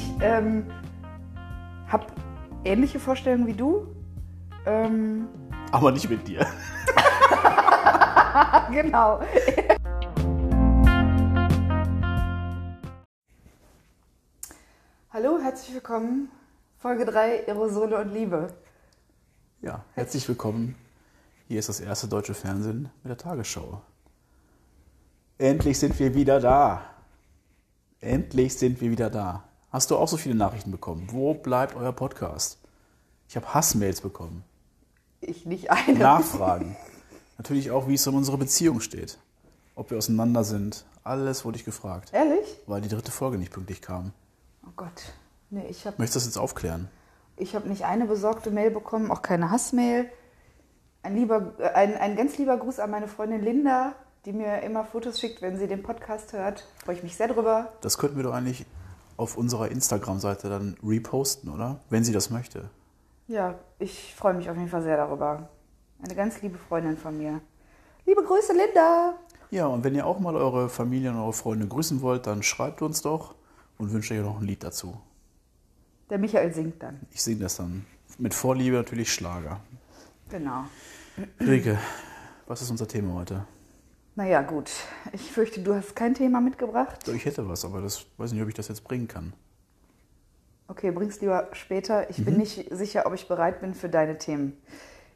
Ich ähm, habe ähnliche Vorstellungen wie du. Ähm, Aber nicht mit dir. genau. Hallo, herzlich willkommen. Folge 3, Aerosole und Liebe. Ja, herzlich willkommen. Hier ist das erste deutsche Fernsehen mit der Tagesschau. Endlich sind wir wieder da. Endlich sind wir wieder da. Hast du auch so viele Nachrichten bekommen? Wo bleibt euer Podcast? Ich habe Hassmails bekommen. Ich nicht eine. Nachfragen. Natürlich auch, wie es um unsere Beziehung steht. Ob wir auseinander sind. Alles wurde ich gefragt. Ehrlich? Weil die dritte Folge nicht pünktlich kam. Oh Gott. Nee, ich habe Möchtest du das jetzt aufklären? ich hab nicht eine besorgte Mail bekommen, auch keine Hassmail. Ein, lieber, ein, ein ganz lieber Gruß an meine Freundin Linda, die mir immer Fotos schickt, wenn sie den Podcast hört. Freue ich mich sehr drüber. Das könnten wir doch eigentlich auf unserer Instagram-Seite dann reposten, oder? Wenn sie das möchte. Ja, ich freue mich auf jeden Fall sehr darüber. Eine ganz liebe Freundin von mir. Liebe Grüße, Linda! Ja, und wenn ihr auch mal eure Familie und eure Freunde grüßen wollt, dann schreibt uns doch und wünscht euch noch ein Lied dazu. Der Michael singt dann. Ich singe das dann. Mit Vorliebe natürlich Schlager. Genau. Rike, was ist unser Thema heute? Naja, gut. Ich fürchte, du hast kein Thema mitgebracht. Ich hätte was, aber das weiß nicht, ob ich das jetzt bringen kann. Okay, bring's lieber später. Ich bin nicht sicher, ob ich bereit bin für deine Themen.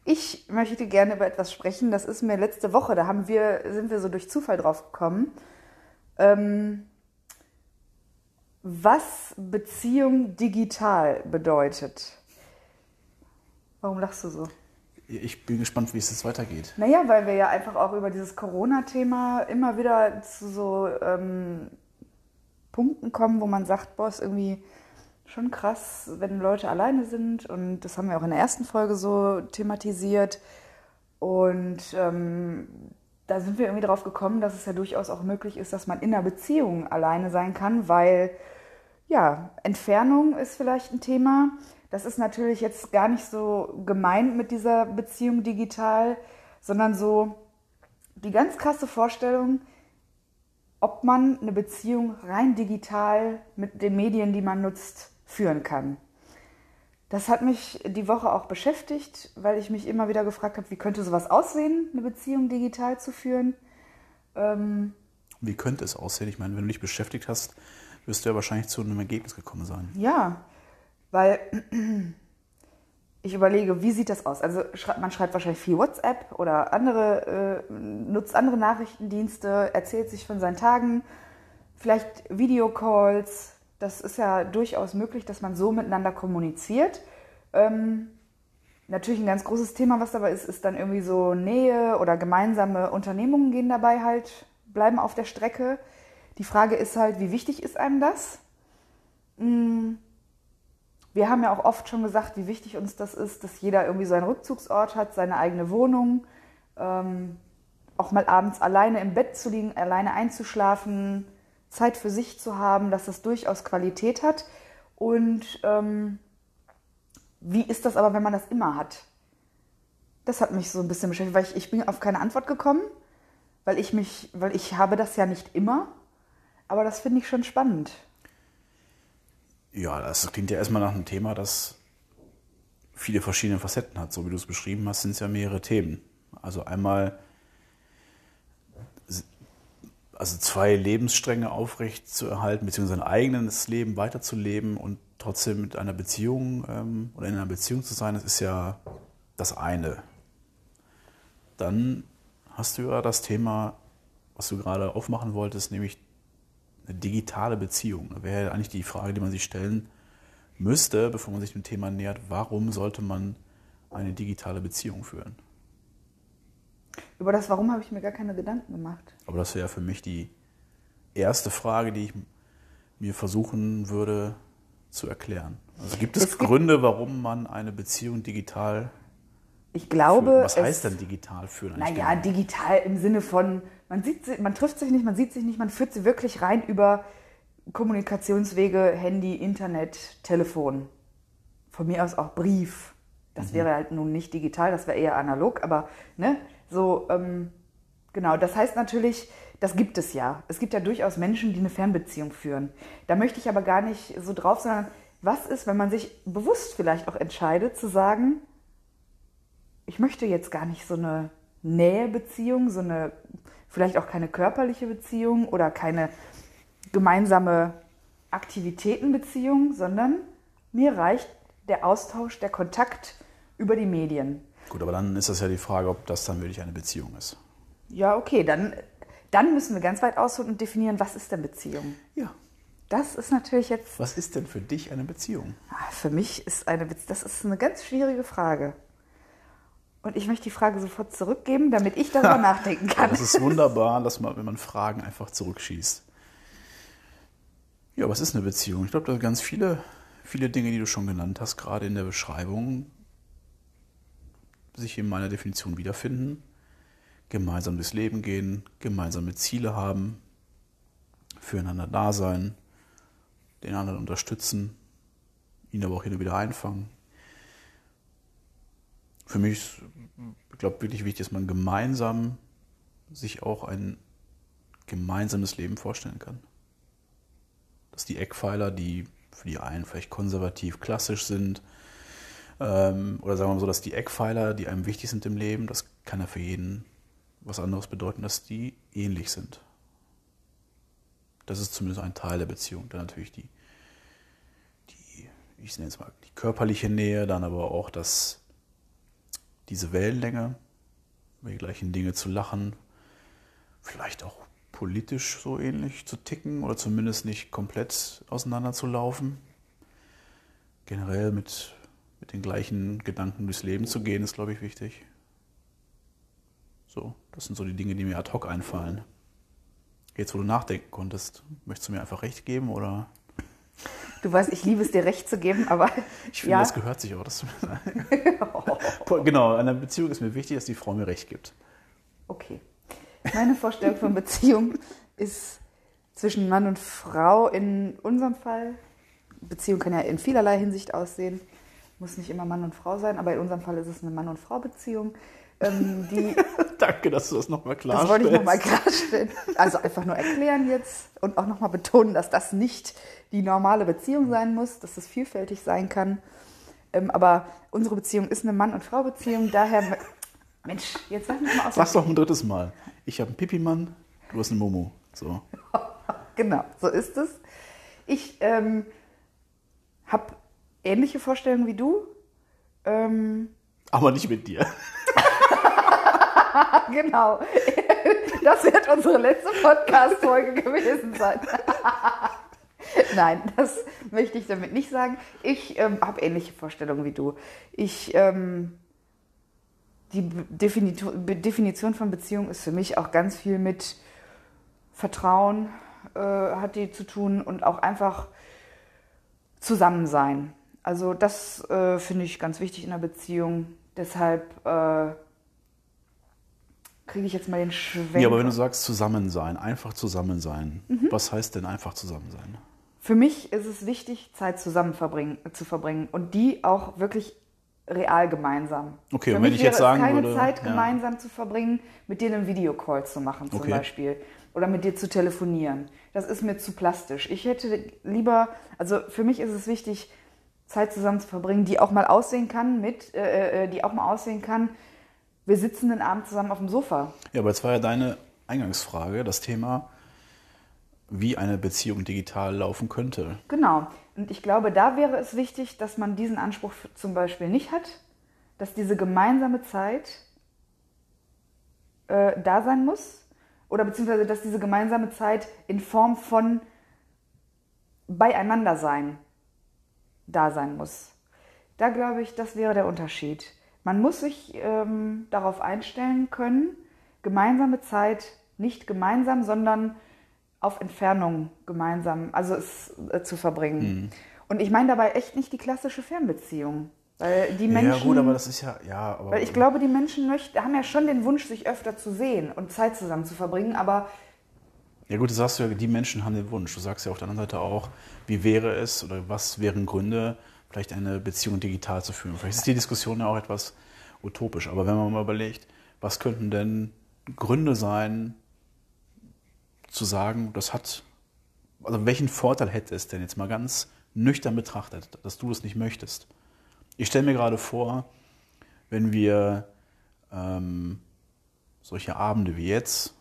Ich möchte gerne über etwas sprechen. Das ist mir letzte Woche, da haben wir, sind wir so durch Zufall drauf gekommen. Ähm, was Beziehung digital bedeutet. Warum lachst du so? Ich bin gespannt, wie es jetzt weitergeht. Naja, weil wir ja einfach auch über dieses Corona-Thema immer wieder zu so ähm, Punkten kommen, wo man sagt, boah, ist irgendwie schon krass, wenn Leute alleine sind. Und das haben wir auch in der ersten Folge so thematisiert. Und ähm, da sind wir irgendwie drauf gekommen, dass es ja durchaus auch möglich ist, dass man in einer Beziehung alleine sein kann, weil ja, Entfernung ist vielleicht ein Thema. Das ist natürlich jetzt gar nicht so gemeint mit dieser Beziehung digital, sondern so die ganz krasse Vorstellung, ob man eine Beziehung rein digital mit den Medien, die man nutzt, führen kann. Das hat mich die Woche auch beschäftigt, weil ich mich immer wieder gefragt habe, wie könnte sowas aussehen, eine Beziehung digital zu führen. Ähm, Wie könnte es aussehen? Ich meine, wenn du dich beschäftigt hast, wirst du ja wahrscheinlich zu einem Ergebnis gekommen sein. Ja, weil ich überlege, wie sieht das aus? Also man schreibt wahrscheinlich viel WhatsApp oder andere, äh, nutzt andere Nachrichtendienste, erzählt sich von seinen Tagen, vielleicht Videocalls. Das ist ja durchaus möglich, dass man so miteinander kommuniziert. Ähm, natürlich ein ganz großes Thema, was dabei ist, ist dann irgendwie so Nähe oder gemeinsame Unternehmungen gehen dabei halt, bleiben auf der Strecke. Die Frage ist halt, wie wichtig ist einem das? Mm, Wir haben ja auch oft schon gesagt, wie wichtig uns das ist, dass jeder irgendwie seinen Rückzugsort hat, seine eigene Wohnung, ähm, auch mal abends alleine im Bett zu liegen, alleine einzuschlafen, Zeit für sich zu haben, dass das durchaus Qualität hat. Und ähm, wie ist das aber, wenn man das immer hat? Das hat mich so ein bisschen beschäftigt, weil ich, ich bin auf keine Antwort gekommen, weil ich mich, weil ich habe das ja nicht immer. Aber das finde ich schon spannend. Ja, das klingt ja erstmal nach einem Thema, das viele verschiedene Facetten hat. So wie du es beschrieben hast, sind es ja mehrere Themen. Also einmal also zwei Lebensstränge aufrecht zu erhalten, beziehungsweise sein eigenes Leben weiterzuleben und trotzdem mit einer Beziehung ähm, oder in einer Beziehung zu sein, das ist ja das eine. Dann hast du ja das Thema, was du gerade aufmachen wolltest, nämlich eine digitale Beziehung. Da wäre ja eigentlich die Frage, die man sich stellen müsste, bevor man sich dem Thema nähert, warum sollte man eine digitale Beziehung führen? Über das Warum habe ich mir gar keine Gedanken gemacht. Aber das wäre für mich die erste Frage, die ich mir versuchen würde zu erklären. Also gibt es, Es gibt- Gründe, warum man eine Beziehung digital Ich glaube, führt? Was heißt denn digital führen? Naja, genau? digital im Sinne von, man, sieht, sie- man trifft sich nicht, man sieht sich nicht, man führt sie wirklich rein über Kommunikationswege, Handy, Internet, Telefon. Von mir aus auch Brief. Das wäre halt nun nicht digital, das wäre eher analog, aber ne, so, ähm, genau. Das heißt natürlich, das gibt es ja. Es gibt ja durchaus Menschen, die eine Fernbeziehung führen. Da möchte ich aber gar nicht so drauf, sondern was ist, wenn man sich bewusst vielleicht auch entscheidet zu sagen, ich möchte jetzt gar nicht so eine Nähebeziehung, so eine vielleicht auch keine körperliche Beziehung oder keine gemeinsame Aktivitätenbeziehung, sondern mir reicht der Austausch, der Kontakt über die Medien. Gut, aber dann ist das ja die Frage, ob das dann wirklich eine Beziehung ist. Ja, okay, dann, dann müssen wir ganz weit ausholen und definieren, was ist denn Beziehung? Ja. Das ist natürlich jetzt. Was ist denn für dich eine Beziehung? Ah, für mich ist eine Beziehung, das ist eine ganz schwierige Frage. Und ich möchte die Frage sofort zurückgeben, damit ich darüber nachdenken kann. Das ist wunderbar, dass man, wenn man Fragen einfach zurückschießt. Ja, was ist eine Beziehung? Ich glaube, da sind ganz viele, viele Dinge, die du schon genannt hast, gerade in der Beschreibung, sich in meiner Definition wiederfinden. Gemeinsam durchs Leben gehen, gemeinsame Ziele haben, füreinander da sein, den anderen unterstützen, ihn aber auch hin und wieder einfangen, für mich ist, ich glaube, wirklich wichtig, dass man gemeinsam sich auch ein gemeinsames Leben vorstellen kann. Dass die Eckpfeiler, die für die einen vielleicht konservativ klassisch sind, ähm, oder sagen wir mal so, dass die Eckpfeiler, die einem wichtig sind im Leben, das kann ja für jeden was anderes bedeuten, dass die ähnlich sind. Das ist zumindest ein Teil der Beziehung. Dann natürlich die, die ich nenne es mal, die körperliche Nähe, dann aber auch das diese Wellenlänge, über die gleichen Dinge zu lachen, vielleicht auch politisch so ähnlich zu ticken oder zumindest nicht komplett auseinanderzulaufen. Generell mit, mit den gleichen Gedanken durchs Leben zu gehen, ist, glaube ich, wichtig. So, das sind so die Dinge, die mir ad hoc einfallen. Jetzt, wo du nachdenken konntest, möchtest du mir einfach recht geben oder? Du weißt, ich liebe es dir recht zu geben, aber. Ich finde, ja. das gehört sich auch, du mir Genau, an einer Beziehung ist mir wichtig, dass die Frau mir recht gibt. Okay. Meine Vorstellung von Beziehung ist zwischen Mann und Frau in unserem Fall. Beziehung kann ja in vielerlei Hinsicht aussehen. Muss nicht immer Mann und Frau sein, aber in unserem Fall ist es eine Mann- und Frau-Beziehung. Ähm, Danke, dass du das nochmal klarstellst. Das wollte ich nochmal klarstellen. Also einfach nur erklären jetzt und auch nochmal betonen, dass das nicht die normale Beziehung sein muss, dass es vielfältig sein kann. Ähm, aber unsere Beziehung ist eine Mann- und Frau-Beziehung, daher. Mensch, jetzt sag mich mal aus. Sag's doch ein drittes Mal. Ich habe einen Pipi-Mann, du hast einen Momo. So. genau, so ist es. Ich ähm, habe ähnliche Vorstellungen wie du. Ähm, aber nicht mit dir. genau. Das wird unsere letzte Podcast-Folge gewesen sein. Nein, das möchte ich damit nicht sagen. Ich ähm, habe ähnliche Vorstellungen wie du. Ich, ähm, die Definition von Beziehung ist für mich auch ganz viel mit Vertrauen äh, hat die zu tun und auch einfach Zusammensein. Also das äh, finde ich ganz wichtig in einer Beziehung. Deshalb äh, kriege ich jetzt mal den Schwenk. Ja, aber wenn du sagst zusammen sein, einfach zusammen sein, mhm. was heißt denn einfach zusammen sein? Für mich ist es wichtig, Zeit zusammen verbringen, zu verbringen und die auch wirklich real gemeinsam. Okay, Für und wenn ich jetzt sagen keine würde, Zeit gemeinsam zu verbringen, mit dir einen Videocall zu machen zum Okay. Beispiel oder mit dir zu telefonieren. Das ist mir zu plastisch. Ich hätte lieber, also für mich ist es wichtig, Zeit zusammen zu verbringen, die auch mal aussehen kann mit, äh, äh, die auch mal aussehen kann. Wir sitzen den Abend zusammen auf dem Sofa. Ja, aber jetzt war ja deine Eingangsfrage, das Thema, wie eine Beziehung digital laufen könnte. Genau. Und ich glaube, da wäre es wichtig, dass man diesen Anspruch zum Beispiel nicht hat, dass diese gemeinsame Zeit äh, da sein muss oder beziehungsweise dass diese gemeinsame Zeit in Form von Beieinandersein da sein muss. Da glaube ich, das wäre der Unterschied. Man muss sich ähm, darauf einstellen können, gemeinsame Zeit nicht gemeinsam, sondern auf Entfernung gemeinsam, also es äh, zu verbringen. Mhm. Und ich meine dabei echt nicht die klassische Fernbeziehung. Weil die Menschen. ja, gut, aber das ist ja, ja, aber. Weil ich glaube, die Menschen möchten, haben ja schon den Wunsch, sich öfter zu sehen und Zeit zusammen zu verbringen, aber Ja gut, das sagst du ja, die Menschen haben den Wunsch. Du sagst ja auf der anderen Seite auch, wie wäre es oder was wären Gründe, vielleicht eine Beziehung digital zu führen. Vielleicht ist die Diskussion ja auch etwas utopisch, aber wenn man mal überlegt, was könnten denn Gründe sein, zu sagen, das hat, also welchen Vorteil hätte es denn jetzt mal ganz nüchtern betrachtet, dass du das nicht möchtest? Ich stelle mir gerade vor, wenn wir ähm, solche Abende wie jetzt,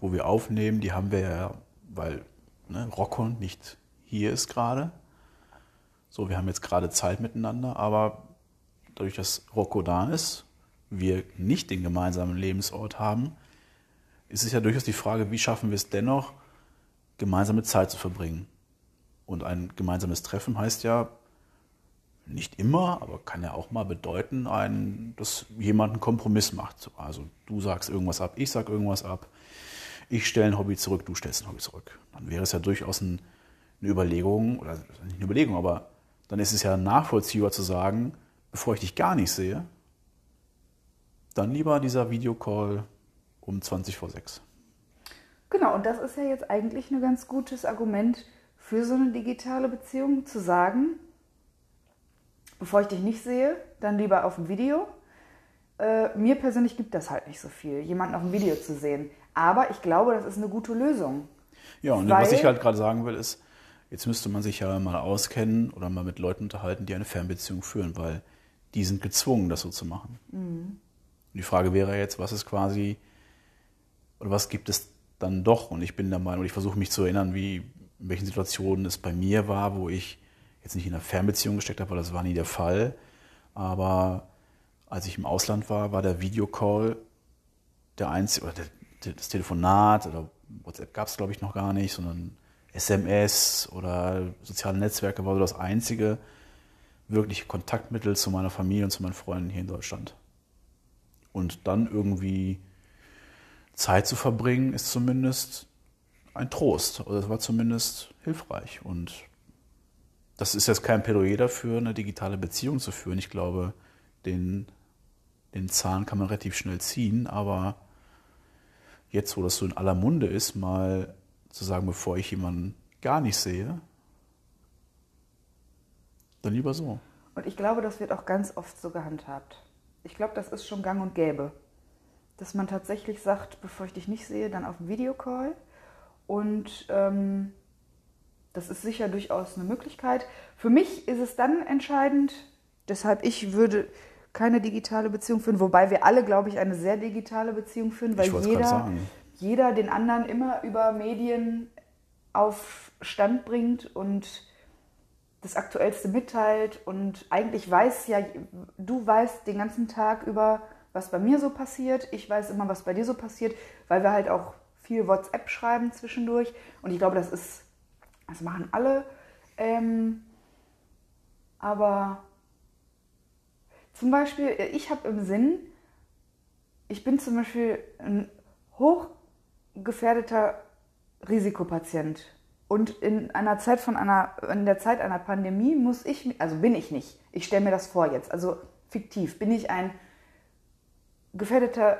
wo wir aufnehmen, die haben wir ja, weil ne, Rocco nicht hier ist gerade. So, wir haben jetzt gerade Zeit miteinander, aber dadurch, dass Rocco da ist, wir nicht den gemeinsamen Lebensort haben, ist es ja durchaus die Frage, wie schaffen wir es dennoch, gemeinsame Zeit zu verbringen. Und ein gemeinsames Treffen heißt ja nicht immer, aber kann ja auch mal bedeuten, ein, dass jemand einen Kompromiss macht. Also du sagst irgendwas ab, ich sag irgendwas ab, ich stelle ein Hobby zurück, du stellst ein Hobby zurück. Dann wäre es ja durchaus ein, eine Überlegung, oder nicht eine Überlegung, aber dann ist es ja nachvollziehbar zu sagen, bevor ich dich gar nicht sehe, dann lieber dieser Videocall um 20 vor 6. Genau, und das ist ja jetzt eigentlich ein ganz gutes Argument für so eine digitale Beziehung, zu sagen, bevor ich dich nicht sehe, dann lieber auf dem Video. Äh, mir persönlich gibt das halt nicht so viel, jemanden auf dem Video zu sehen. Aber ich glaube, das ist eine gute Lösung. Ja, und was ich halt gerade sagen will, ist, jetzt müsste man sich ja mal auskennen oder mal mit Leuten unterhalten, die eine Fernbeziehung führen, weil die sind gezwungen, das so zu machen. Mhm. Die Frage wäre jetzt, was ist quasi, oder was gibt es dann doch? Und ich bin der Meinung, ich versuche mich zu erinnern, wie, in welchen Situationen es bei mir war, wo ich jetzt nicht in einer Fernbeziehung gesteckt habe, weil das war nie der Fall. Aber als ich im Ausland war, war der Videocall der einzige, oder der, das Telefonat oder WhatsApp gab es, glaube ich, noch gar nicht, sondern SMS oder soziale Netzwerke war so das einzige wirkliche Kontaktmittel zu meiner Familie und zu meinen Freunden hier in Deutschland. Und dann irgendwie Zeit zu verbringen, ist zumindest ein Trost. Oder es war zumindest hilfreich. Und das ist jetzt kein Plädoyer dafür, eine digitale Beziehung zu führen. Ich glaube, den, den Zahn kann man relativ schnell ziehen, aber jetzt, wo das so in aller Munde ist, mal zu sagen, bevor ich jemanden gar nicht sehe, dann lieber so. Und ich glaube, das wird auch ganz oft so gehandhabt. Ich glaube, das ist schon gang und gäbe. Dass man tatsächlich sagt, bevor ich dich nicht sehe, dann auf Videocall. Und ähm, das ist sicher durchaus eine Möglichkeit. Für mich ist es dann entscheidend, deshalb ich würde keine digitale Beziehung führen, wobei wir alle, glaube ich, eine sehr digitale Beziehung führen, weil jeder, jeder den anderen immer über Medien auf Stand bringt und das Aktuellste mitteilt. Und eigentlich weiß ja, du weißt den ganzen Tag über, was bei mir so passiert, ich weiß immer, was bei dir so passiert, weil wir halt auch viel WhatsApp schreiben zwischendurch. Und ich glaube, das ist, das machen alle, ähm, aber zum Beispiel, ich habe im Sinn, ich bin zum Beispiel ein hochgefährdeter Risikopatient. Und in einer Zeit von einer, in der Zeit einer Pandemie muss ich, also bin ich nicht, ich stelle mir das vor jetzt, also fiktiv, bin ich ein gefährdeter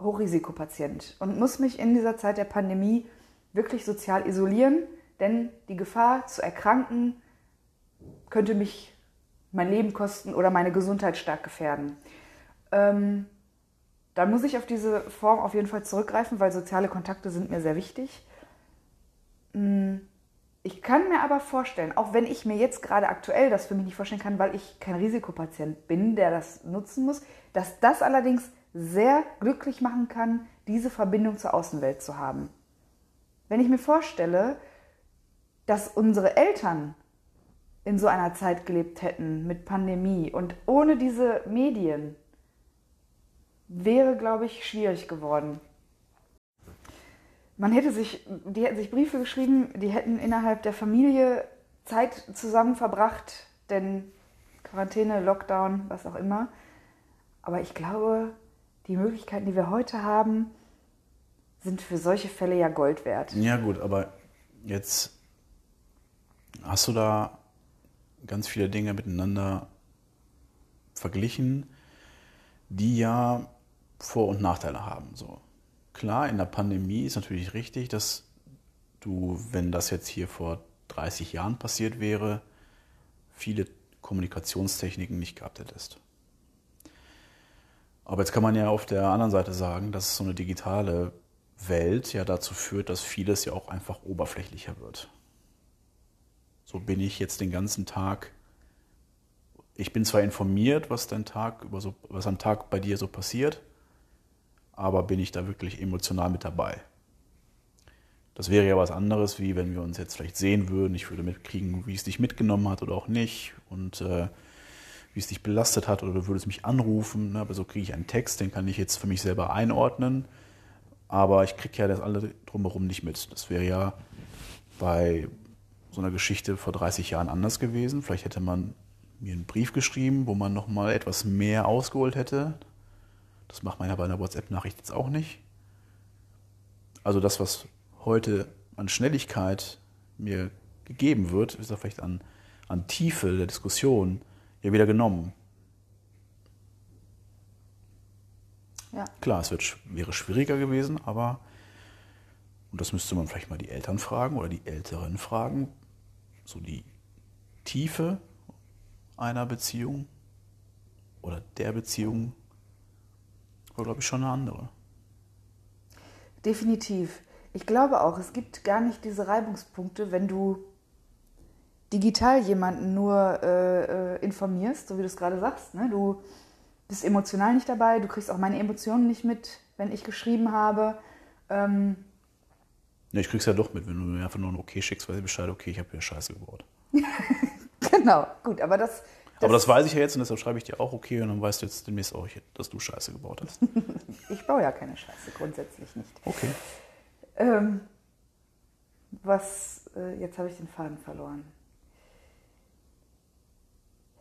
Hochrisikopatient und muss mich in dieser Zeit der Pandemie wirklich sozial isolieren, denn die Gefahr zu erkranken könnte mich mein Leben kosten oder meine Gesundheit stark gefährden. Ähm, dann muss ich auf diese Form auf jeden Fall zurückgreifen, weil soziale Kontakte sind mir sehr wichtig. Mm, ich kann mir aber vorstellen, auch wenn ich mir jetzt gerade aktuell das für mich nicht vorstellen kann, weil ich kein Risikopatient bin, der das nutzen muss, dass das allerdings sehr glücklich machen kann, diese Verbindung zur Außenwelt zu haben. Wenn ich mir vorstelle, dass unsere Eltern in so einer Zeit gelebt hätten mit Pandemie und ohne diese Medien, wäre, glaube ich, schwierig geworden man hätte sich, die hätten sich Briefe geschrieben, die hätten innerhalb der Familie Zeit zusammen verbracht, denn Quarantäne, Lockdown, was auch immer. Aber ich glaube, die Möglichkeiten, die wir heute haben, sind für solche Fälle ja Gold wert. Ja gut, aber jetzt hast du da ganz viele Dinge miteinander verglichen, die ja Vor- und Nachteile haben. So klar, in der Pandemie ist natürlich richtig, dass du, wenn das jetzt hier vor 30 Jahren passiert wäre, viele Kommunikationstechniken nicht gehabt hättest. Aber jetzt kann man ja auf der anderen Seite sagen, dass so eine digitale Welt ja dazu führt, dass vieles ja auch einfach oberflächlicher wird. So bin ich jetzt den ganzen Tag. Ich bin zwar informiert, was dein Tag was am Tag bei dir so passiert, aber bin ich da wirklich emotional mit dabei? Das wäre ja was anderes, wie wenn wir uns jetzt vielleicht sehen würden. Ich würde mitkriegen, wie es dich mitgenommen hat oder auch nicht und äh, wie es dich belastet hat oder du würdest mich anrufen. Ne? Aber so kriege ich einen Text, den kann ich jetzt für mich selber einordnen. Aber ich kriege ja das alle drumherum nicht mit. Das wäre ja bei so einer Geschichte vor 30 Jahren anders gewesen. Vielleicht hätte man mir einen Brief geschrieben, wo man nochmal etwas mehr ausgeholt hätte. Das macht man ja bei einer WhatsApp-Nachricht jetzt auch nicht. Also das, was heute an Schnelligkeit mir gegeben wird, ist ja vielleicht an, an Tiefe der Diskussion ja wieder genommen. Ja. Klar, es wird, wäre schwieriger gewesen, aber, und das müsste man vielleicht mal die Eltern fragen oder die Älteren fragen, so die Tiefe einer Beziehung oder der Beziehung war, glaube ich, schon eine andere. Definitiv. Ich glaube auch, es gibt gar nicht diese Reibungspunkte, wenn du digital jemanden nur äh, äh, informierst, so wie du es gerade sagst. Ne? Du bist emotional nicht dabei, du kriegst auch meine Emotionen nicht mit, wenn ich geschrieben habe. Ähm, ja, ich krieg's ja doch mit, wenn du mir einfach nur ein Okay schickst, weiß ich Bescheid, okay, ich habe hier Scheiße gebaut. genau, gut, aber das, das. Aber das weiß ich ja jetzt und deshalb schreibe ich dir auch okay und dann weißt du jetzt demnächst auch, dass du Scheiße gebaut hast. ich baue ja keine Scheiße, grundsätzlich nicht. Okay. Ähm, was, äh, jetzt habe ich den Faden verloren.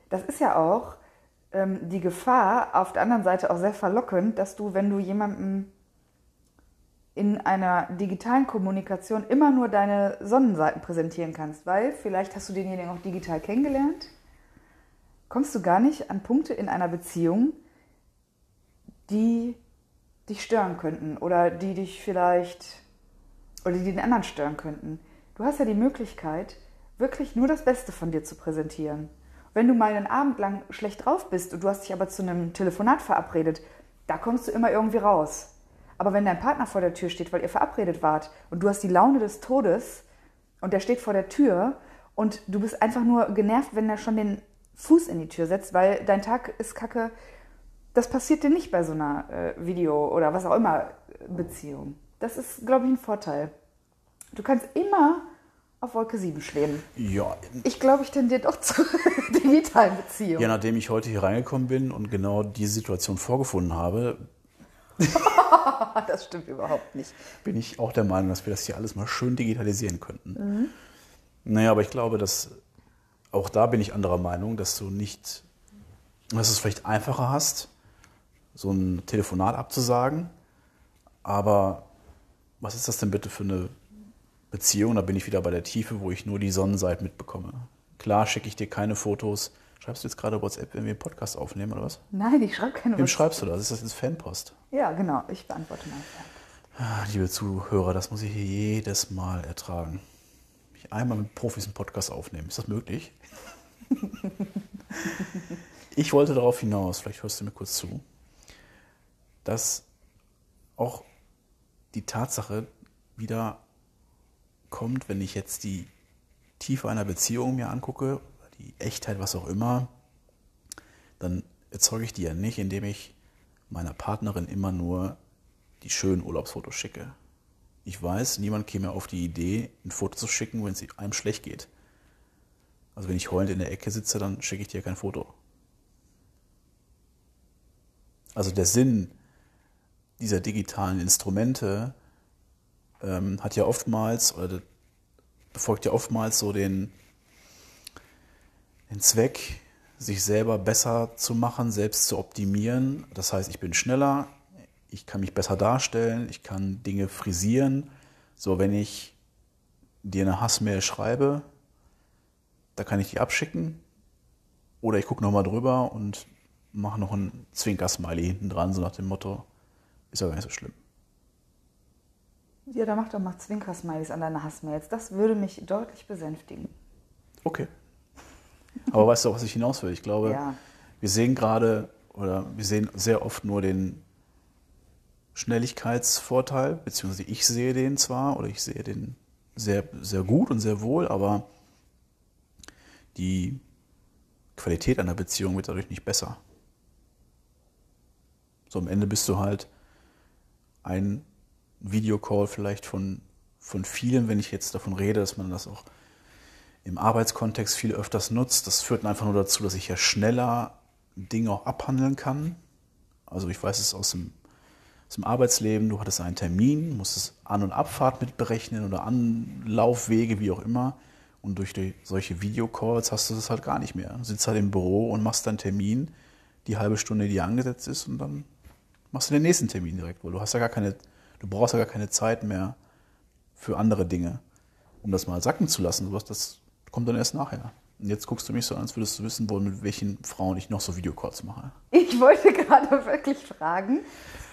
Das ist ja auch ähm, die Gefahr, auf der anderen Seite auch sehr verlockend, dass du, wenn du jemandem in einer digitalen Kommunikation immer nur deine Sonnenseiten präsentieren kannst, weil vielleicht hast du denjenigen auch digital kennengelernt, kommst du gar nicht an Punkte in einer Beziehung, die dich stören könnten oder die dich vielleicht oder die den anderen stören könnten. Du hast ja die Möglichkeit, wirklich nur das Beste von dir zu präsentieren. Wenn du mal einen Abend lang schlecht drauf bist und du hast dich aber zu einem Telefonat verabredet, da kommst du immer irgendwie raus. Aber wenn dein Partner vor der Tür steht, weil ihr verabredet wart und du hast die Laune des Todes und der steht vor der Tür und du bist einfach nur genervt, wenn er schon den Fuß in die Tür setzt, weil dein Tag ist kacke, das passiert dir nicht bei so einer äh, Video- oder was auch immer Beziehung. Das ist, glaube ich, ein Vorteil. Du kannst immer auf Wolke 7 schweben. Ja. Ich glaube, ich tendiere doch zur digitalen Beziehung. Ja, nachdem ich heute hier reingekommen bin und genau diese Situation vorgefunden habe, das stimmt überhaupt nicht. Bin ich auch der Meinung, dass wir das hier alles mal schön digitalisieren könnten. Mhm. Naja, aber ich glaube, dass auch da bin ich anderer Meinung, dass du nicht, dass du es vielleicht einfacher hast, so ein Telefonat abzusagen, aber was ist das denn bitte für eine Beziehung? Da bin ich wieder bei der Tiefe, wo ich nur die Sonnenseite mitbekomme. Klar schicke ich dir keine Fotos. Schreibst du jetzt gerade WhatsApp, wenn wir einen Podcast aufnehmen oder was? Nein, ich schreibe keine Wem schreibst du das? Ist das jetzt Fanpost? Ja, genau. Ich beantworte mal Fanpost. Ah, liebe Zuhörer, das muss ich hier jedes Mal ertragen. Einmal mit Profis einen Podcast aufnehmen. Ist das möglich? ich wollte darauf hinaus, vielleicht hörst du mir kurz zu, dass auch die Tatsache wieder kommt, wenn ich jetzt die Tiefe einer Beziehung mir angucke, die Echtheit, was auch immer, dann erzeuge ich die ja nicht, indem ich meiner Partnerin immer nur die schönen Urlaubsfotos schicke. Ich weiß, niemand käme auf die Idee, ein Foto zu schicken, wenn es einem schlecht geht. Also wenn ich heulend in der Ecke sitze, dann schicke ich dir kein Foto. Also der Sinn dieser digitalen Instrumente ähm, hat ja oftmals oder befolgt ja oftmals so den, den Zweck, sich selber besser zu machen, selbst zu optimieren. Das heißt, ich bin schneller, ich kann mich besser darstellen, ich kann Dinge frisieren. So, wenn ich dir eine Hassmail schreibe, da kann ich die abschicken. Oder ich gucke nochmal drüber und mache noch ein Zwinker-Smiley hinten dran, so nach dem Motto, ist ja gar nicht so schlimm. Ja, da mach doch mal Zwinker-Smileys an deine Hassmails. Das würde mich deutlich besänftigen. Okay. Aber weißt du, was ich hinaus will? Ich glaube, ja. wir sehen gerade oder wir sehen sehr oft nur den, Schnelligkeitsvorteil, beziehungsweise ich sehe den zwar oder ich sehe den sehr, sehr gut und sehr wohl, aber die Qualität einer Beziehung wird dadurch nicht besser. So am Ende bist du halt ein Videocall vielleicht von, von vielen, wenn ich jetzt davon rede, dass man das auch im Arbeitskontext viel öfters nutzt. Das führt einfach nur dazu, dass ich ja schneller Dinge auch abhandeln kann. Also ich weiß es aus dem, aus dem Arbeitsleben, du hattest einen Termin, musstest An- und Abfahrt mit berechnen oder Anlaufwege, wie auch immer. Und durch die, solche Videocalls hast du das halt gar nicht mehr. Du sitzt halt im Büro und machst deinen Termin, die halbe Stunde, die angesetzt ist, und dann machst du den nächsten Termin direkt, weil du hast ja gar keine, du brauchst ja gar keine Zeit mehr für andere Dinge, um das mal sacken zu lassen. Das kommt dann erst nachher. Und jetzt guckst du mich so an, als würdest du wissen wollen, mit welchen Frauen ich noch so Videocalls mache. Ich wollte gerade wirklich fragen.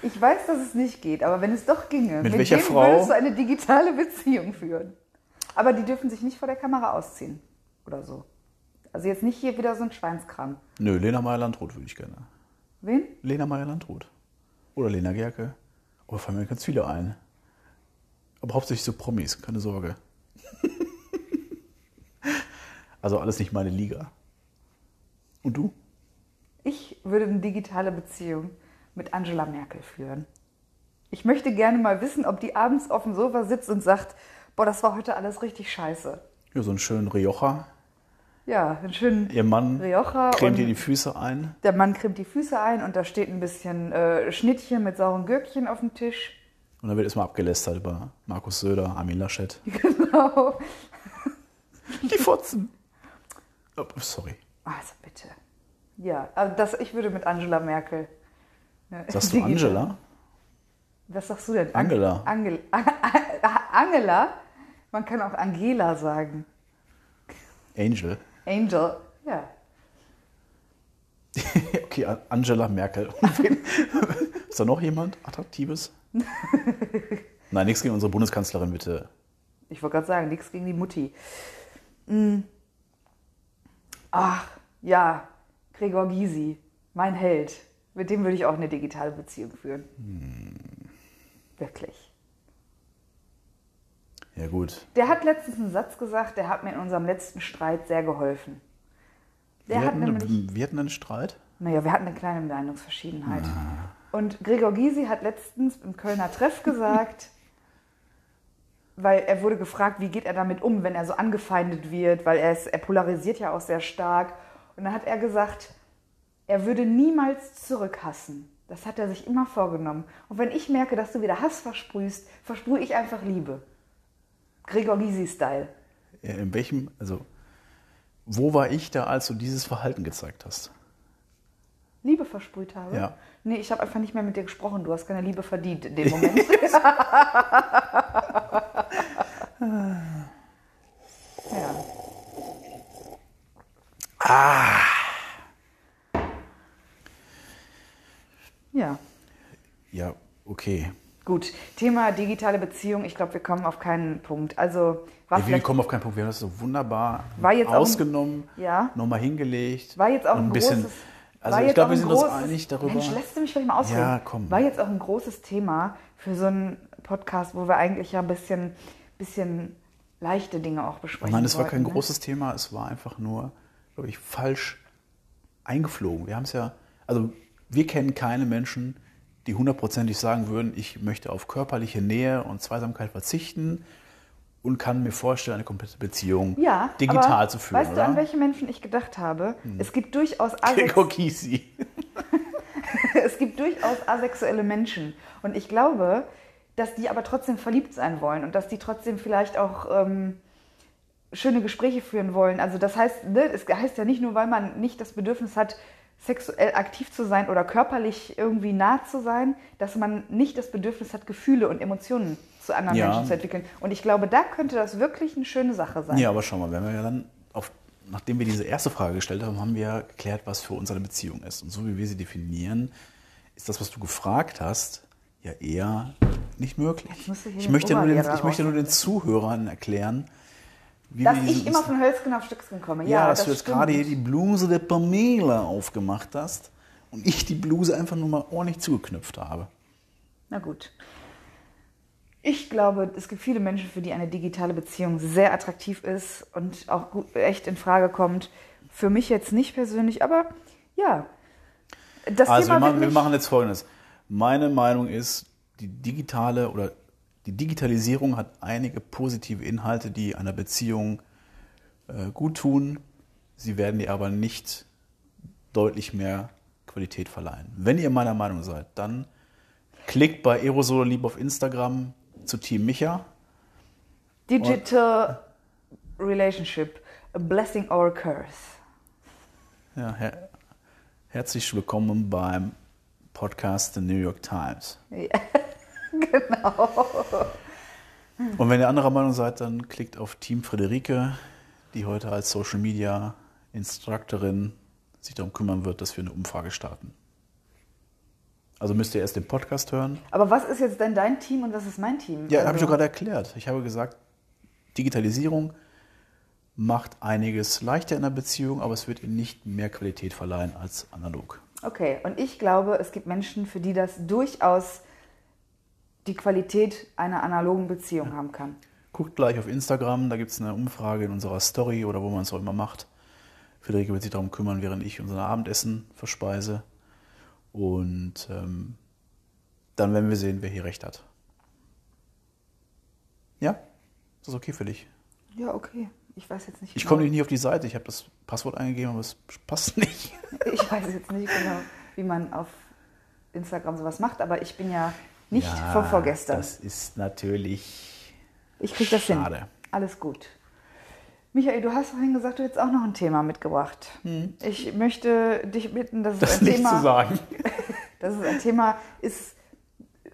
Ich weiß, dass es nicht geht, aber wenn es doch ginge, Mit welcher wem Frau? würdest du eine digitale Beziehung führen? Aber die dürfen sich nicht vor der Kamera ausziehen oder so. Also jetzt nicht hier wieder so ein Schweinskram. Nö, Lena Meyer-Landrut würde ich gerne. Wen? Lena Meyer-Landrut. Oder Lena Gerke. Aber fallen mir ganz viele ein. Aber hauptsächlich so Promis, keine Sorge. Also alles nicht meine Liga. Und du? Ich würde eine digitale Beziehung mit Angela Merkel führen. Ich möchte gerne mal wissen, ob die abends auf dem Sofa sitzt und sagt, boah, das war heute alles richtig scheiße. Ja, so einen schönen Rioja. Ja, einen schönen Ihr Mann Rioja cremt dir die Füße ein. der Mann cremt die Füße ein und da steht ein bisschen äh, Schnittchen mit sauren Gürkchen auf dem Tisch. Und dann wird erstmal abgelästert über Markus Söder, Armin Laschet. Genau. Die Fotzen. Oh, sorry. Also bitte. Ja, also das, ich würde mit Angela Merkel. ne, Sagst du Angela? Was sagst du denn? Angela. Angel, Angela? Man kann auch Angela sagen. Angel. Angel, ja. Okay, Angela Merkel. Ist da noch jemand Attraktives? Nein, nichts gegen unsere Bundeskanzlerin, bitte. Ich wollte gerade sagen, nichts gegen die Mutti. Mm. Ach, ja, Gregor Gysi, mein Held. Mit dem würde ich auch eine digitale Beziehung führen. Wirklich. Ja, gut. Der hat letztens einen Satz gesagt, der hat mir in unserem letzten Streit sehr geholfen. Der wir, hat hatten, nämlich, wir hatten einen Streit. naja, wir hatten eine kleine Meinungsverschiedenheit. Und Gregor Gysi hat letztens im Kölner Treff gesagt, weil er wurde gefragt, wie geht er damit um, wenn er so angefeindet wird, weil er, ist, er polarisiert ja auch sehr stark. Und dann hat er gesagt, er würde niemals zurückhassen. Das hat er sich immer vorgenommen. Und wenn ich merke, dass du wieder Hass versprühst, versprühe ich einfach Liebe. Gregor Gysi-Style. In welchem, also, wo war ich da, als du dieses Verhalten gezeigt hast? Liebe versprüht habe? Ja. Nee, ich habe einfach nicht mehr mit dir gesprochen. Du hast keine Liebe verdient in dem Moment. ja. Ja, Ja, okay. gut. Thema digitale Beziehung. Ich glaube, wir kommen auf keinen Punkt. Also war Ja, wir kommen auf keinen Punkt. Wir haben das so wunderbar War jetzt ein- ausgenommen, Ja. nochmal hingelegt. War jetzt auch ein ein bisschen. großes. Also war ich jetzt glaube, auch wir ein sind uns großes- einig darüber. Mensch, lässt du mich vielleicht mal ausreden? Ja, komm. War jetzt auch ein großes Thema für so einen Podcast, wo wir eigentlich ja ein bisschen, bisschen leichte Dinge auch besprechen Nein, es war kein ne? großes Thema, es war einfach nur, glaube ich, falsch eingeflogen. Wir haben es ja, also wir kennen keine Menschen, die hundertprozentig sagen würden, ich möchte auf körperliche Nähe und Zweisamkeit verzichten und kann mir vorstellen, eine komplette Beziehung Ja, digital aber zu führen. Weißt oder? du, an welche Menschen ich gedacht habe? Es gibt durchaus Gregor Gysi. es gibt durchaus asexuelle Menschen. Und ich glaube, dass die aber trotzdem verliebt sein wollen und dass die trotzdem vielleicht auch ähm, schöne Gespräche führen wollen. Also das heißt, ne, es heißt ja nicht nur, weil man nicht das Bedürfnis hat, sexuell aktiv zu sein oder körperlich irgendwie nah zu sein, dass man nicht das Bedürfnis hat, Gefühle und Emotionen zu anderen Ja. Menschen zu entwickeln. Und ich glaube, da könnte das wirklich eine schöne Sache sein. Ja, aber schau mal, wenn wir ja dann auf, nachdem wir diese erste Frage gestellt haben, haben wir ja geklärt, was für uns eine Beziehung ist. Und so wie wir sie definieren, ist das, was du gefragt hast, ja eher nicht möglich. Ich möchte, nur den, ich möchte nur den. Zuhörern erklären, wie Dass ich immer von Hölzgen auf Stöcksken komme. ja, Ja, dass das du jetzt stimmt. gerade hier die Bluse der Pamela aufgemacht hast und ich die Bluse einfach nur mal ordentlich zugeknüpft habe. Na gut. Ich glaube, es gibt viele Menschen, für die eine digitale Beziehung sehr attraktiv ist und auch gut, echt in Frage kommt. Für mich jetzt nicht persönlich, aber ja. Das also wir machen, wir machen jetzt Folgendes. Meine Meinung ist, die digitale oder die Digitalisierung hat einige positive Inhalte, die einer Beziehung äh, gut tun. Sie werden ihr aber nicht deutlich mehr Qualität verleihen. Wenn ihr meiner Meinung seid, dann klickt bei Aerosol Liebe auf Instagram zu Team Micha. Digital Und, Relationship, a blessing or a curse. Ja, her herzlich willkommen beim Podcast The New York Times. Ja, genau. Und wenn ihr anderer Meinung seid, dann klickt auf Team Friederike, die heute als Social Media Instructorin sich darum kümmern wird, dass wir eine Umfrage starten. Also müsst ihr erst den Podcast hören. Aber was ist jetzt denn dein Team und was ist mein Team? Ja, also, habe ich doch gerade erklärt. Ich habe gesagt, Digitalisierung macht einiges leichter in der Beziehung, aber es wird ihnen nicht mehr Qualität verleihen als analog. Okay, und ich glaube, es gibt Menschen, für die das durchaus die Qualität einer analogen Beziehung ja. haben kann. Guckt gleich auf Instagram, da gibt es eine Umfrage in unserer Story oder wo man es auch immer macht. Friederike wird sich darum kümmern, während ich unser Abendessen verspeise. Und ähm, dann werden wir sehen, wer hier recht hat. Ja? Ist das okay für dich? Ja, okay. Ich weiß jetzt nicht. Ich genau. komme nicht auf die Seite. Ich habe das Passwort eingegeben, aber es passt nicht. Ich weiß jetzt nicht genau, wie man auf Instagram sowas macht, aber ich bin ja nicht ja, von vorgestern. Das ist natürlich. Ich kriege das schade. hin. Alles gut. Michael, du hast vorhin gesagt, du hättest auch noch ein Thema mitgebracht. Hm. Ich möchte dich bitten, dass das es ein nicht Thema, zu sagen. dass es ein Thema ist,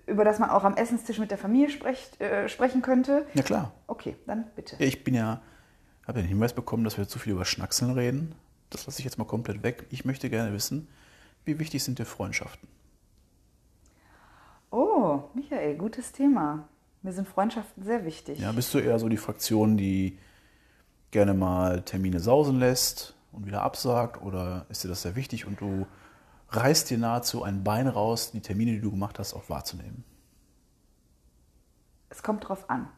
über das man auch am Essenstisch mit der Familie sprecht, äh, sprechen könnte. Ja klar. Okay, dann bitte. Ich bin ja, habe den Hinweis bekommen, dass wir zu viel über Schnackseln reden. Das lasse ich jetzt mal komplett weg. Ich möchte gerne wissen, wie wichtig sind dir Freundschaften? Oh, Michael, gutes Thema. Mir sind Freundschaften sehr wichtig. Ja, bist du eher so die Fraktion, die gerne mal Termine sausen lässt und wieder absagt? Oder ist dir das sehr wichtig und du reißt dir nahezu ein Bein raus, die Termine, die du gemacht hast, auch wahrzunehmen? Es kommt drauf an.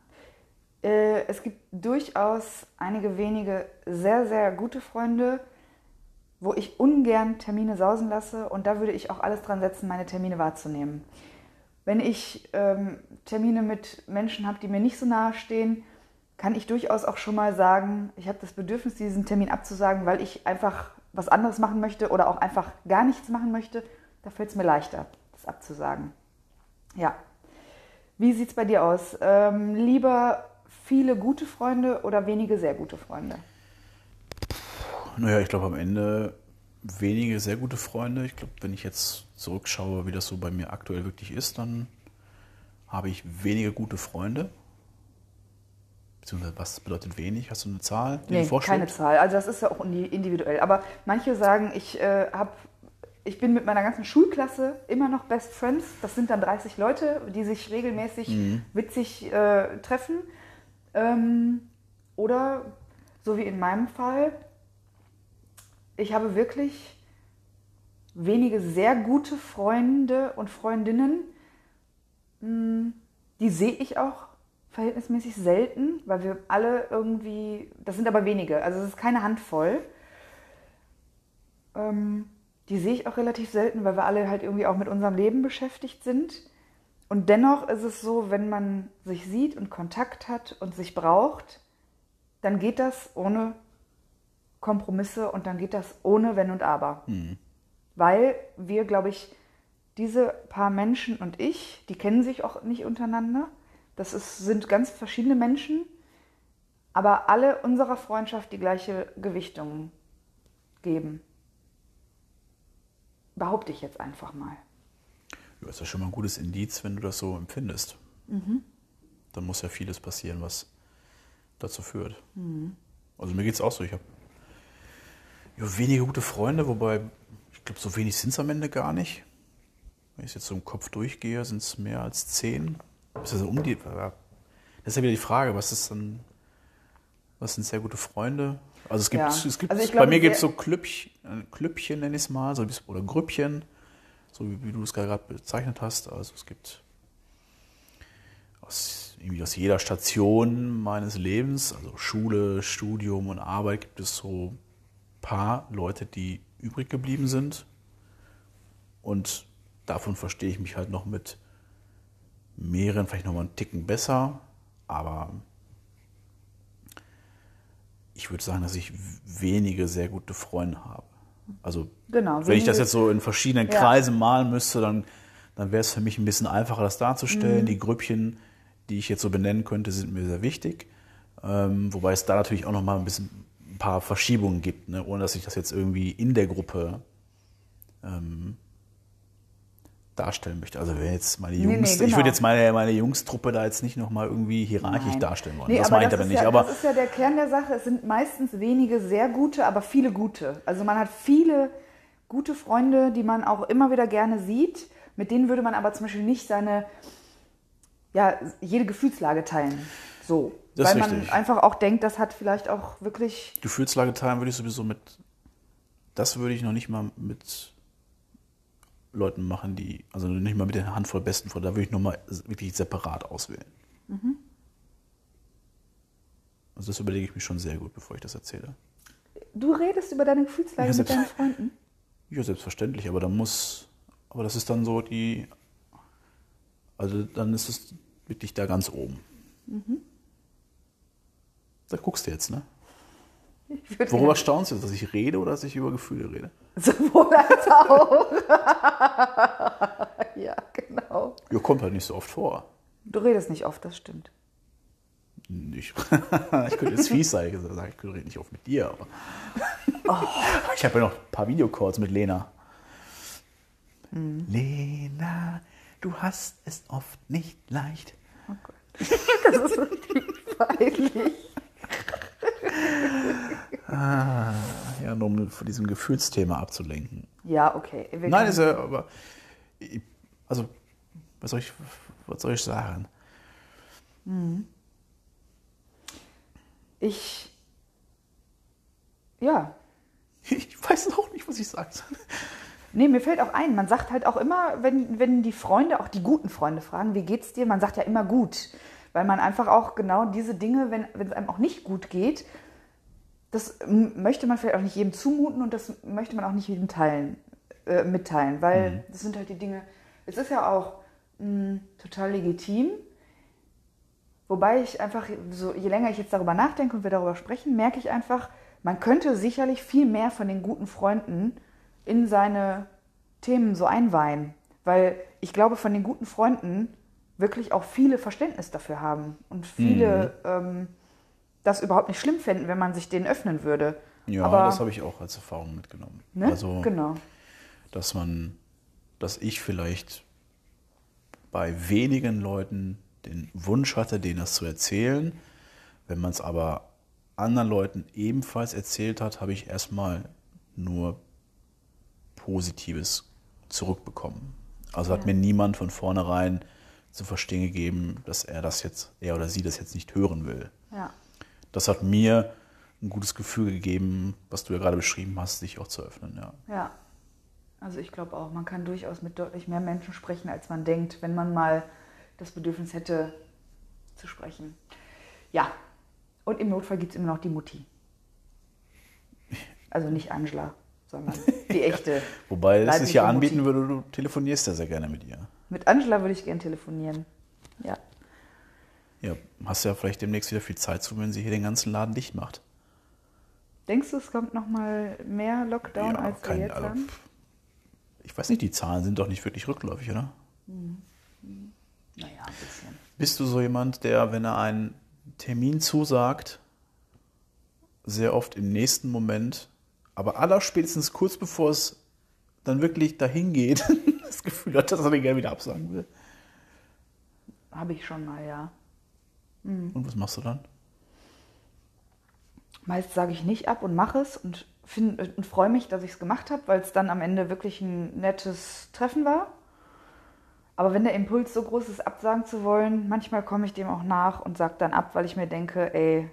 Äh, es gibt durchaus einige wenige sehr, sehr gute Freunde, wo ich ungern Termine sausen lasse und da würde ich auch alles dran setzen, meine Termine wahrzunehmen. Wenn ich ähm, Termine mit Menschen habe, die mir nicht so nahe stehen, kann ich durchaus auch schon mal sagen, ich habe das Bedürfnis, diesen Termin abzusagen, weil ich einfach was anderes machen möchte oder auch einfach gar nichts machen möchte. Da fällt es mir leichter, das abzusagen. Ja. Wie sieht es bei dir aus? Ähm, lieber viele gute Freunde oder wenige sehr gute Freunde? Naja, ich glaube am Ende wenige sehr gute Freunde. Ich glaube, wenn ich jetzt zurückschaue, wie das so bei mir aktuell wirklich ist, dann habe ich wenige gute Freunde. Beziehungsweise was bedeutet wenig? Hast du eine Zahl? Die nee, keine Zahl. Also das ist ja auch individuell. Aber manche sagen, ich äh, habe ich bin mit meiner ganzen Schulklasse immer noch Best Friends. Das sind dann 30 Leute, die sich regelmäßig mhm. witzig äh, treffen. Ähm, oder so wie in meinem Fall, ich habe wirklich wenige sehr gute Freunde und Freundinnen. Hm, die sehe ich auch verhältnismäßig selten, weil wir alle irgendwie, das sind aber wenige, also es ist keine Handvoll. Ähm, die sehe ich auch relativ selten, weil wir alle halt irgendwie auch mit unserem Leben beschäftigt sind. Und dennoch ist es so, wenn man sich sieht und Kontakt hat und sich braucht, dann geht das ohne Kompromisse und dann geht das ohne Wenn und Aber. Mhm. Weil wir, glaube ich, diese paar Menschen und ich, die kennen sich auch nicht untereinander. Das ist, sind ganz verschiedene Menschen, aber alle unserer Freundschaft die gleiche Gewichtung geben. Behaupte ich jetzt einfach mal. Ja, ist ja schon mal ein gutes Indiz, wenn du das so empfindest. Mhm. Dann muss ja vieles passieren, was dazu führt. Mhm. Also mir geht es auch so. Ich habe ja, wenige gute Freunde, wobei ich glaube, so wenig sind es am Ende gar nicht. Wenn ich jetzt so im Kopf durchgehe, sind es mehr als zehn. Also um die, das ist ja wieder die Frage, was ist dann, was sind sehr gute Freunde? Also es gibt, ja. es gibt also glaube, bei mir gibt es so Klüppchen, Klüppchen nenne ich es mal, so, oder Grüppchen, so wie, wie du es gerade bezeichnet hast. Also es gibt aus, irgendwie aus jeder Station meines Lebens, also Schule, Studium und Arbeit, gibt es so ein paar Leute, die übrig geblieben sind. Und davon verstehe ich mich halt noch mit mehreren, vielleicht noch mal einen Ticken besser. Aber ich würde sagen, dass ich wenige sehr gute Freunde habe. Also Genau, wenn ich das jetzt so in verschiedenen Ja. Kreisen malen müsste, dann, dann wäre es für mich ein bisschen einfacher, das darzustellen. Mhm. Die Grüppchen, die ich jetzt so benennen könnte, sind mir sehr wichtig. Ähm, wobei es da natürlich auch noch mal ein bisschen ein paar Verschiebungen gibt, ne? ohne dass ich das jetzt irgendwie in der Gruppe ähm, darstellen möchte. Also wenn jetzt meine Nee, Jungs, nee, ich genau. würde jetzt meine, meine Jungstruppe da jetzt nicht noch mal irgendwie hierarchisch Nein. darstellen wollen. Nee, das ich aber ist nicht. Ja, aber das ist ja der Kern der Sache. Es sind meistens wenige sehr gute, aber viele gute. Also man hat viele gute Freunde, die man auch immer wieder gerne sieht. Mit denen würde man aber zum Beispiel nicht seine, ja, jede Gefühlslage teilen. So. Das ist Weil man richtig. einfach auch denkt, das hat vielleicht auch wirklich. Gefühlslage teilen würde ich sowieso mit, das würde ich noch nicht mal mit Leuten machen, die, also nicht mal mit der Handvoll besten Freunde, da würde ich nochmal wirklich separat auswählen. Mhm. Also das überlege ich mir schon sehr gut, bevor ich das erzähle. Du redest über deine Gefühlslage Ja, mit deinen Freunden. Ja, selbstverständlich, aber da muss, aber das ist dann so die, also dann ist es wirklich da ganz oben. Mhm. Da guckst du jetzt, ne? Worüber gerne- staunst du, dass ich rede oder dass ich über Gefühle rede? Sowohl als auch. ja, genau. Ja, kommt halt nicht so oft vor. Du redest nicht oft, das stimmt. Ich, ich könnte jetzt fies sein, ich sagen, ich rede nicht oft mit dir, aber ich habe ja noch ein paar Videocalls mit Lena. Lena, du hast es oft nicht leicht. Oh Gott. Das ist so peinlich. Ja, nur um von diesem Gefühlsthema abzulenken. Ja, okay. Wir Nein, ist ja, aber, also, was soll ich, was soll ich sagen? ich. Ja. Ich weiß auch nicht, was ich sagen soll. Nee, mir fällt auch ein, man sagt halt auch immer, wenn, wenn die Freunde, auch die guten Freunde fragen, wie geht's dir, man sagt ja immer gut. Weil man einfach auch genau diese Dinge, wenn, es einem auch nicht gut geht, das möchte man vielleicht auch nicht jedem zumuten und das möchte man auch nicht jedem teilen, äh, mitteilen, weil das sind halt die Dinge. Es ist ja auch mh, total legitim. Wobei ich einfach, so, je länger ich jetzt darüber nachdenke und wir darüber sprechen, merke ich einfach, man könnte sicherlich viel mehr von den guten Freunden in seine Themen so einweihen. Weil ich glaube, von den guten Freunden wirklich auch viele Verständnis dafür haben und viele ähm, das überhaupt nicht schlimm finden, wenn man sich denen öffnen würde. Ja, Aber, das habe ich auch als Erfahrung mitgenommen. ne? Also, genau. dass man, dass ich vielleicht bei wenigen Leuten den Wunsch hatte, denen das zu erzählen. Wenn man es aber anderen Leuten ebenfalls erzählt hat, habe ich erstmal nur Positives zurückbekommen. Also hat mir niemand von vornherein zu verstehen gegeben, dass er das jetzt, er oder sie das jetzt nicht hören will. Ja. Das hat mir ein gutes Gefühl gegeben, was du ja gerade beschrieben hast, sich auch zu öffnen. Ja. Ja. Also ich glaube auch, man kann durchaus mit deutlich mehr Menschen sprechen, als man denkt, wenn man mal das Bedürfnis hätte zu sprechen. Ja. Und im Notfall gibt es immer noch die Mutti. Also nicht Angela, sondern die echte. Wobei das sich ja anbieten Mutti. würde, du telefonierst ja sehr gerne mit ihr. Mit Angela würde ich gern telefonieren. Ja. Ja, hast ja vielleicht demnächst wieder viel Zeit zu, wenn sie hier den ganzen Laden dicht macht. Denkst du, es kommt noch mal mehr Lockdown, ja, als wir kein- jetzt also, haben? ich weiß nicht, die Zahlen sind doch nicht wirklich rückläufig, oder? Naja, ein bisschen. Bist du so jemand, der, wenn er einen Termin zusagt, sehr oft im nächsten Moment, aber allerspätestens kurz bevor es dann wirklich dahin geht, das Gefühl hat, dass er den gerne wieder absagen will? Habe ich schon mal, ja. Und was machst du dann? Meist sage ich nicht ab und mache es und, find- und freue mich, dass ich es gemacht habe, weil es dann am Ende wirklich ein nettes Treffen war. Aber wenn der Impuls so groß ist, absagen zu wollen, manchmal komme ich dem auch nach und sage dann ab, weil ich mir denke, ey,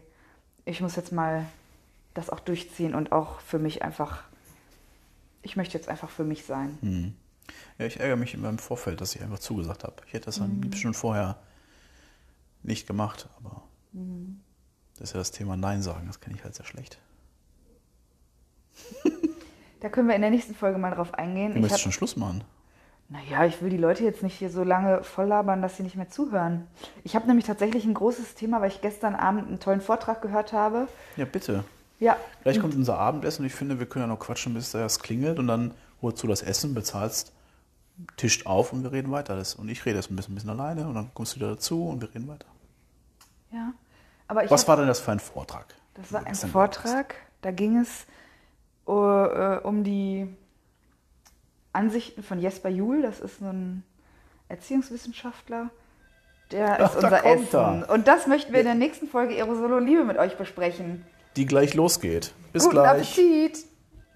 ich muss jetzt mal das auch durchziehen und auch für mich einfach, ich möchte jetzt einfach für mich sein. Ja, ich ärgere mich immer im Vorfeld, dass ich einfach zugesagt habe. Ich hätte das am liebsten schon vorher nicht gemacht, aber das ist ja das Thema Nein sagen, das kenne ich halt sehr schlecht. Da können wir in der nächsten Folge mal drauf eingehen. Du möchtest schon Schluss machen. Naja, ich will die Leute jetzt nicht hier so lange voll labern, dass sie nicht mehr zuhören. Ich habe nämlich tatsächlich ein großes Thema, weil ich gestern Abend einen tollen Vortrag gehört habe. Ja, bitte. Ja, Gleich kommt unser Abendessen und ich finde, wir können ja noch quatschen, bis das klingelt und dann holst du das Essen, bezahlst, tischt auf und wir reden weiter. Das- Und ich rede jetzt ein bisschen, ein bisschen alleine und dann kommst du wieder dazu und wir reden weiter. ja. Aber ich Was war denn das für ein Vortrag? Das war ein Vortrag, da ging es äh, äh, um die Ansichten von Jesper Juhl, das ist ein Erziehungswissenschaftler. Der Ach, ist unser Essen. er. Und das möchten wir in der nächsten Folge Aerosol und Liebe mit euch besprechen. Die gleich losgeht. Bis Guten gleich. Appetit!